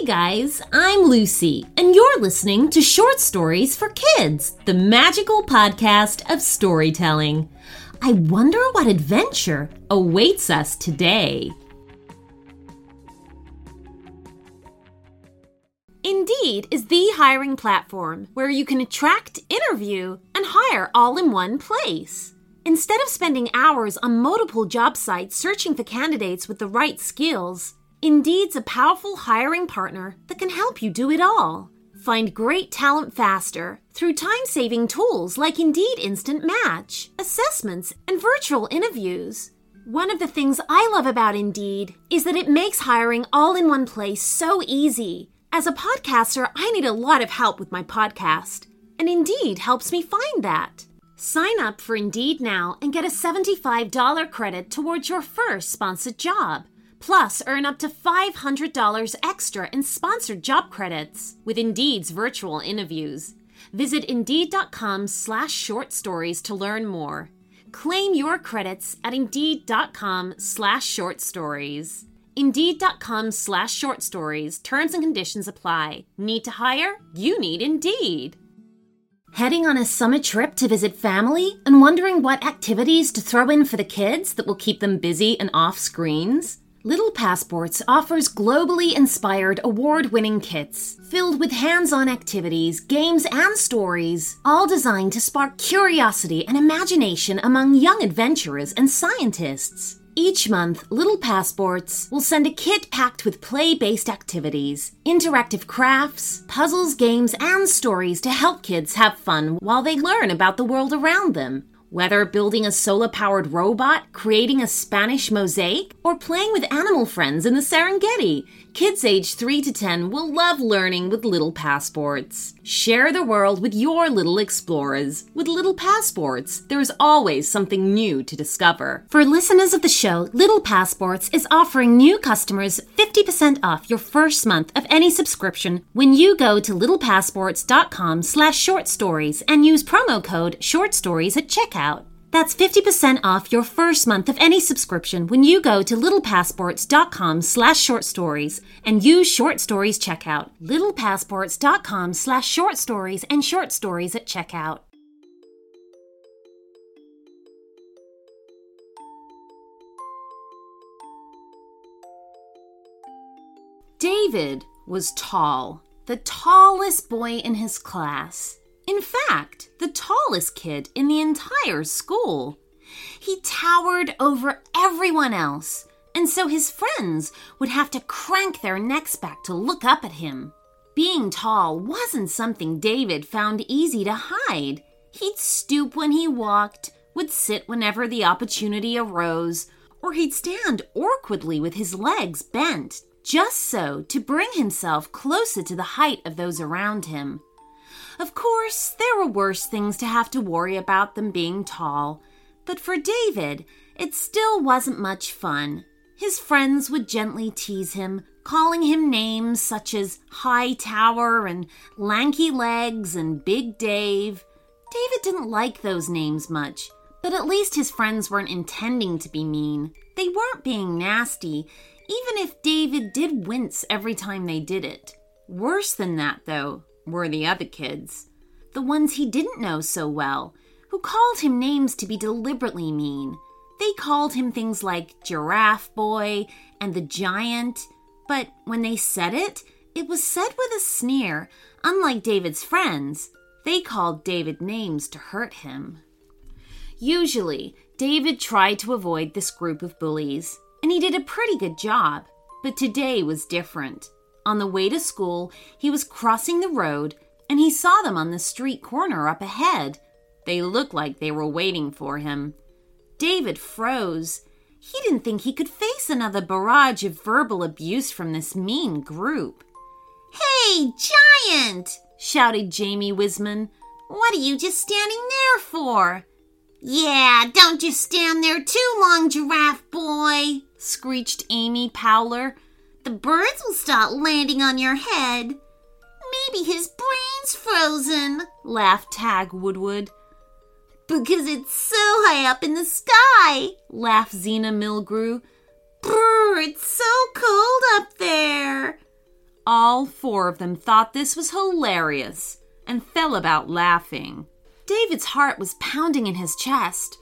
Hey guys, I'm Lucy, and you're listening to Short Stories for Kids, the magical podcast of storytelling. I wonder what adventure awaits us today. Indeed is the hiring platform where you can attract, interview, and hire all in one place. Instead of spending hours on multiple job sites searching for candidates with the right skills, Indeed's a powerful hiring partner that can help you do it all. Find great talent faster through time saving tools like Indeed Instant Match, assessments, and virtual interviews. One of the things I love about Indeed is that it makes hiring all in one place so easy. As a podcaster, I need a lot of help with my podcast, and Indeed helps me find that. Sign up for Indeed now and get a $75 credit towards your first sponsored job. Plus, earn up to $500 extra in sponsored job credits with Indeed's virtual interviews. Visit Indeed.com slash short stories to learn more. Claim your credits at Indeed.com slash short stories. Indeed.com slash short stories. Terms and conditions apply. Need to hire? You need Indeed. Heading on a summer trip to visit family and wondering what activities to throw in for the kids that will keep them busy and off screens? Little Passports offers globally inspired award winning kits filled with hands on activities, games, and stories, all designed to spark curiosity and imagination among young adventurers and scientists. Each month, Little Passports will send a kit packed with play based activities, interactive crafts, puzzles, games, and stories to help kids have fun while they learn about the world around them. Whether building a solar powered robot, creating a Spanish mosaic, or playing with animal friends in the Serengeti, kids aged 3 to 10 will love learning with Little Passports. Share the world with your little explorers. With Little Passports, there is always something new to discover. For listeners of the show, Little Passports is offering new customers 50% off your first month of any subscription when you go to littlepassports.com slash short stories and use promo code short stories at checkout. That's 50% off your first month of any subscription when you go to littlepassports.com slash short stories and use short stories checkout. littlepassports.com slash short stories and short stories at checkout. David was tall, the tallest boy in his class. In fact, the tallest kid in the entire school. He towered over everyone else, and so his friends would have to crank their necks back to look up at him. Being tall wasn't something David found easy to hide. He'd stoop when he walked, would sit whenever the opportunity arose, or he'd stand awkwardly with his legs bent, just so to bring himself closer to the height of those around him. Of course, there were worse things to have to worry about than being tall, but for David, it still wasn't much fun. His friends would gently tease him, calling him names such as High Tower and Lanky Legs and Big Dave. David didn't like those names much, but at least his friends weren't intending to be mean. They weren't being nasty, even if David did wince every time they did it. Worse than that, though, were the other kids. The ones he didn't know so well, who called him names to be deliberately mean. They called him things like Giraffe Boy and the Giant, but when they said it, it was said with a sneer. Unlike David's friends, they called David names to hurt him. Usually, David tried to avoid this group of bullies, and he did a pretty good job. But today was different. On the way to school, he was crossing the road and he saw them on the street corner up ahead. They looked like they were waiting for him. David froze. He didn't think he could face another barrage of verbal abuse from this mean group. Hey, Giant! shouted Jamie Wisman. What are you just standing there for? Yeah, don't just stand there too long, Giraffe Boy, screeched Amy Powler. The birds will stop landing on your head. Maybe his brain's frozen, laughed Tag Woodwood. Because it's so high up in the sky, laughed Zena Milgrew. Brr, it's so cold up there. All four of them thought this was hilarious and fell about laughing. David's heart was pounding in his chest.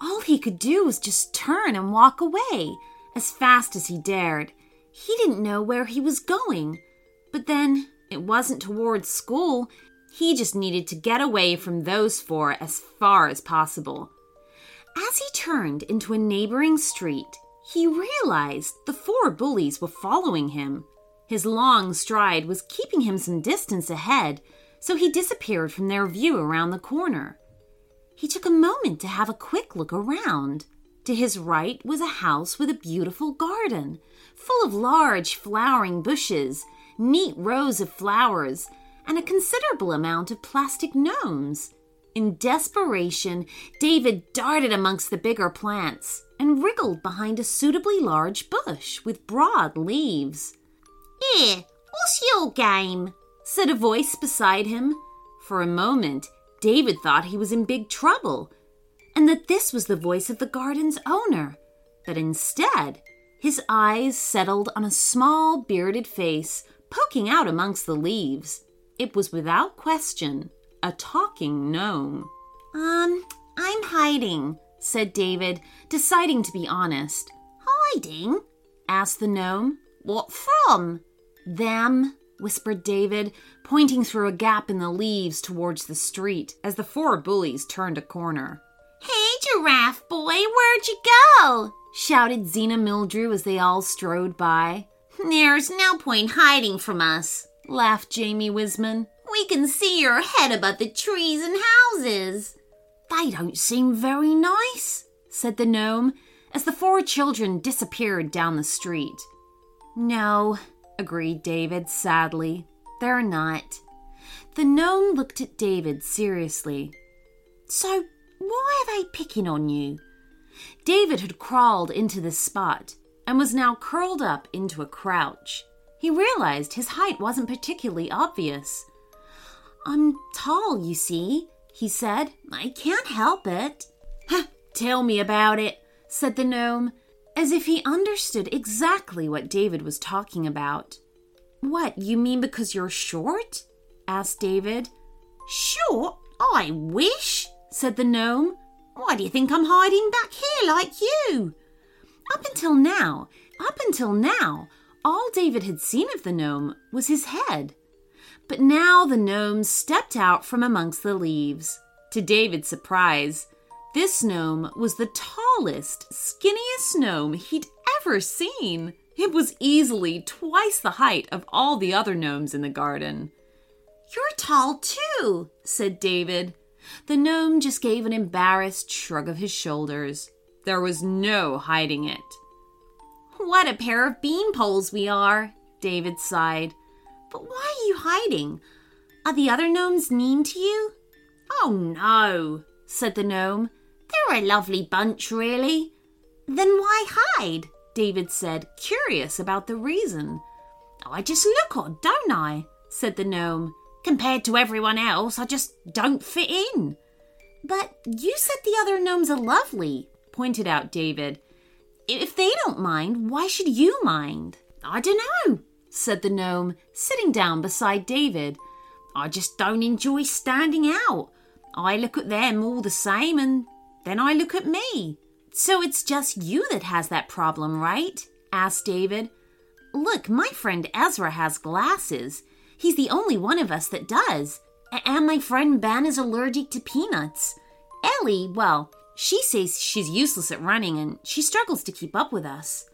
All he could do was just turn and walk away as fast as he dared. He didn't know where he was going. But then it wasn't towards school. He just needed to get away from those four as far as possible. As he turned into a neighboring street, he realized the four bullies were following him. His long stride was keeping him some distance ahead, so he disappeared from their view around the corner. He took a moment to have a quick look around. To his right was a house with a beautiful garden, full of large flowering bushes, neat rows of flowers, and a considerable amount of plastic gnomes. In desperation, David darted amongst the bigger plants and wriggled behind a suitably large bush with broad leaves. Here, what's your game? said a voice beside him. For a moment, David thought he was in big trouble and that this was the voice of the garden's owner. But instead, his eyes settled on a small bearded face poking out amongst the leaves. It was without question a talking gnome. Um, I'm hiding, said David, deciding to be honest. Hiding? asked the gnome. What from? Them, whispered David, pointing through a gap in the leaves towards the street as the four bullies turned a corner. Giraffe boy, where'd you go? shouted Zena Mildrew as they all strode by. There's no point hiding from us, laughed Jamie Wisman. We can see your head above the trees and houses. They don't seem very nice, said the gnome as the four children disappeared down the street. No, agreed David sadly. They're not. The gnome looked at David seriously. So, why are they picking on you? David had crawled into this spot and was now curled up into a crouch. He realized his height wasn't particularly obvious. I'm tall, you see, he said. I can't help it. Tell me about it, said the gnome, as if he understood exactly what David was talking about. What, you mean because you're short? asked David. Short? I wish, said the gnome. Why do you think I'm hiding back here like you? Up until now, up until now, all David had seen of the gnome was his head. But now the gnome stepped out from amongst the leaves. To David's surprise, this gnome was the tallest, skinniest gnome he'd ever seen. It was easily twice the height of all the other gnomes in the garden. You're tall too, said David. The gnome just gave an embarrassed shrug of his shoulders. There was no hiding it. What a pair of bean poles we are, David sighed. But why are you hiding? Are the other gnomes mean to you? Oh, no, said the gnome. They're a lovely bunch, really. Then why hide? David said, curious about the reason. Oh, I just look odd, don't I? said the gnome. Compared to everyone else, I just don't fit in. But you said the other gnomes are lovely, pointed out David. If they don't mind, why should you mind? I don't know, said the gnome, sitting down beside David. I just don't enjoy standing out. I look at them all the same, and then I look at me. So it's just you that has that problem, right? asked David. Look, my friend Ezra has glasses. He's the only one of us that does. And my friend Ben is allergic to peanuts. Ellie, well, she says she's useless at running and she struggles to keep up with us.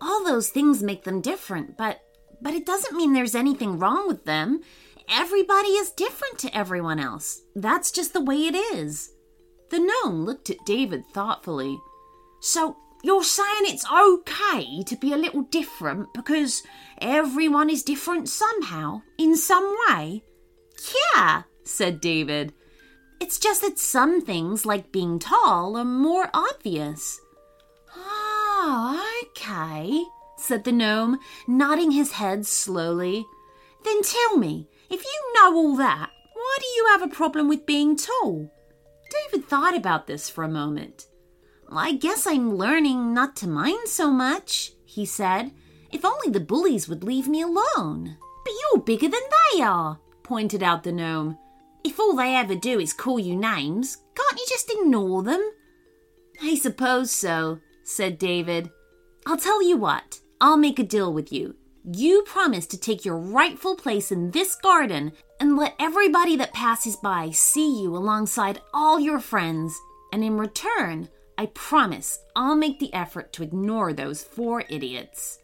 All those things make them different, but but it doesn't mean there's anything wrong with them. Everybody is different to everyone else. That's just the way it is. The gnome looked at David thoughtfully. So you're saying it's okay to be a little different because everyone is different somehow, in some way? Yeah, said David. It's just that some things, like being tall, are more obvious. Oh, okay, said the gnome, nodding his head slowly. Then tell me, if you know all that, why do you have a problem with being tall? David thought about this for a moment. I guess I'm learning not to mind so much, he said. If only the bullies would leave me alone. But You're bigger than they are, pointed out the gnome. If all they ever do is call you names, can't you just ignore them? I suppose so, said David. I'll tell you what, I'll make a deal with you. You promise to take your rightful place in this garden and let everybody that passes by see you alongside all your friends. And in return, I promise I'll make the effort to ignore those four idiots.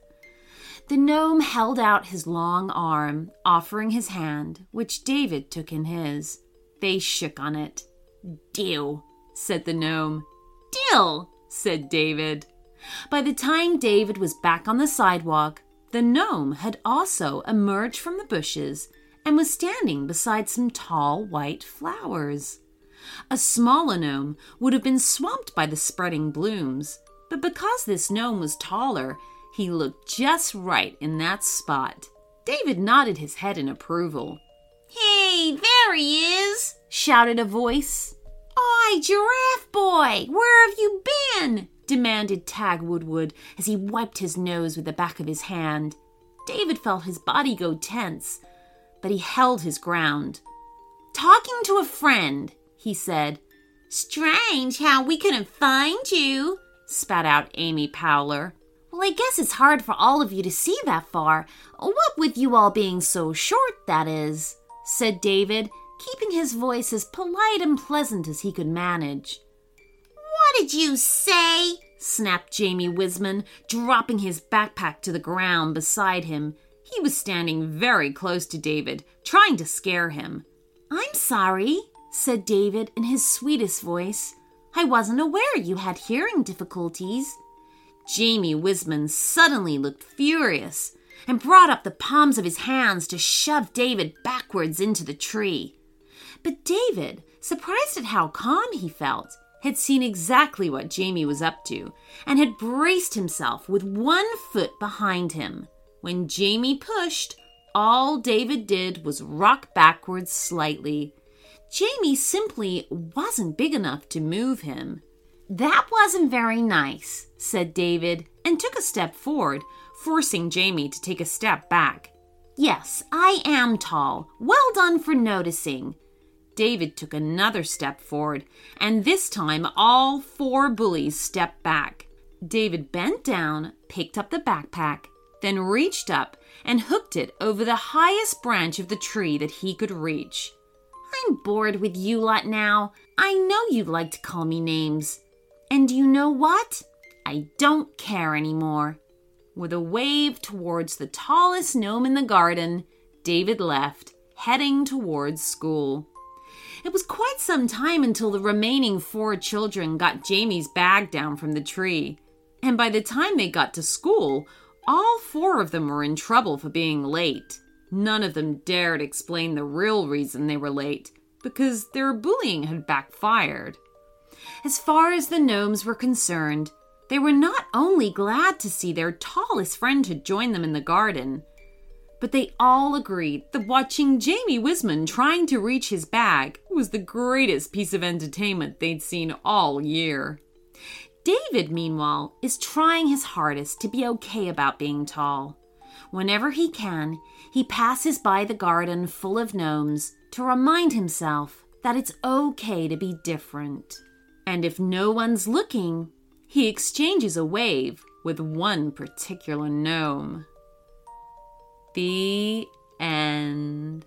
The gnome held out his long arm, offering his hand, which David took in his. They shook on it. Deal, said the gnome. Deal, said David. By the time David was back on the sidewalk, the gnome had also emerged from the bushes and was standing beside some tall white flowers. A smaller gnome would have been swamped by the spreading blooms, but because this gnome was taller, he looked just right in that spot. David nodded his head in approval. Hey, there he is! shouted a voice. Oi, Giraffe Boy, where have you been? demanded Tag Woodwood as he wiped his nose with the back of his hand. David felt his body go tense, but he held his ground. Talking to a friend, he said. Strange how we couldn't find you, spat out Amy Powler. Well, I guess it's hard for all of you to see that far. What with you all being so short, that is, said David, keeping his voice as polite and pleasant as he could manage. What did you say? snapped Jamie Wisman, dropping his backpack to the ground beside him. He was standing very close to David, trying to scare him. I'm sorry, said David in his sweetest voice. I wasn't aware you had hearing difficulties. Jamie Wisman suddenly looked furious and brought up the palms of his hands to shove David backwards into the tree. But David, surprised at how calm he felt, had seen exactly what Jamie was up to and had braced himself with one foot behind him. When Jamie pushed, all David did was rock backwards slightly. Jamie simply wasn't big enough to move him. That wasn't very nice, said David, and took a step forward, forcing Jamie to take a step back. Yes, I am tall. Well done for noticing. David took another step forward, and this time all four bullies stepped back. David bent down, picked up the backpack, then reached up and hooked it over the highest branch of the tree that he could reach. I'm bored with you lot now. I know you like to call me names. And you know what? I don't care anymore. With a wave towards the tallest gnome in the garden, David left, heading towards school. It was quite some time until the remaining four children got Jamie's bag down from the tree. And by the time they got to school, all four of them were in trouble for being late. None of them dared explain the real reason they were late, because their bullying had backfired. As far as the gnomes were concerned, they were not only glad to see their tallest friend had joined them in the garden, but they all agreed that watching Jamie Wisman trying to reach his bag was the greatest piece of entertainment they'd seen all year. David, meanwhile, is trying his hardest to be okay about being tall. Whenever he can, he passes by the garden full of gnomes to remind himself that it's okay to be different. And if no one's looking, he exchanges a wave with one particular gnome. The end.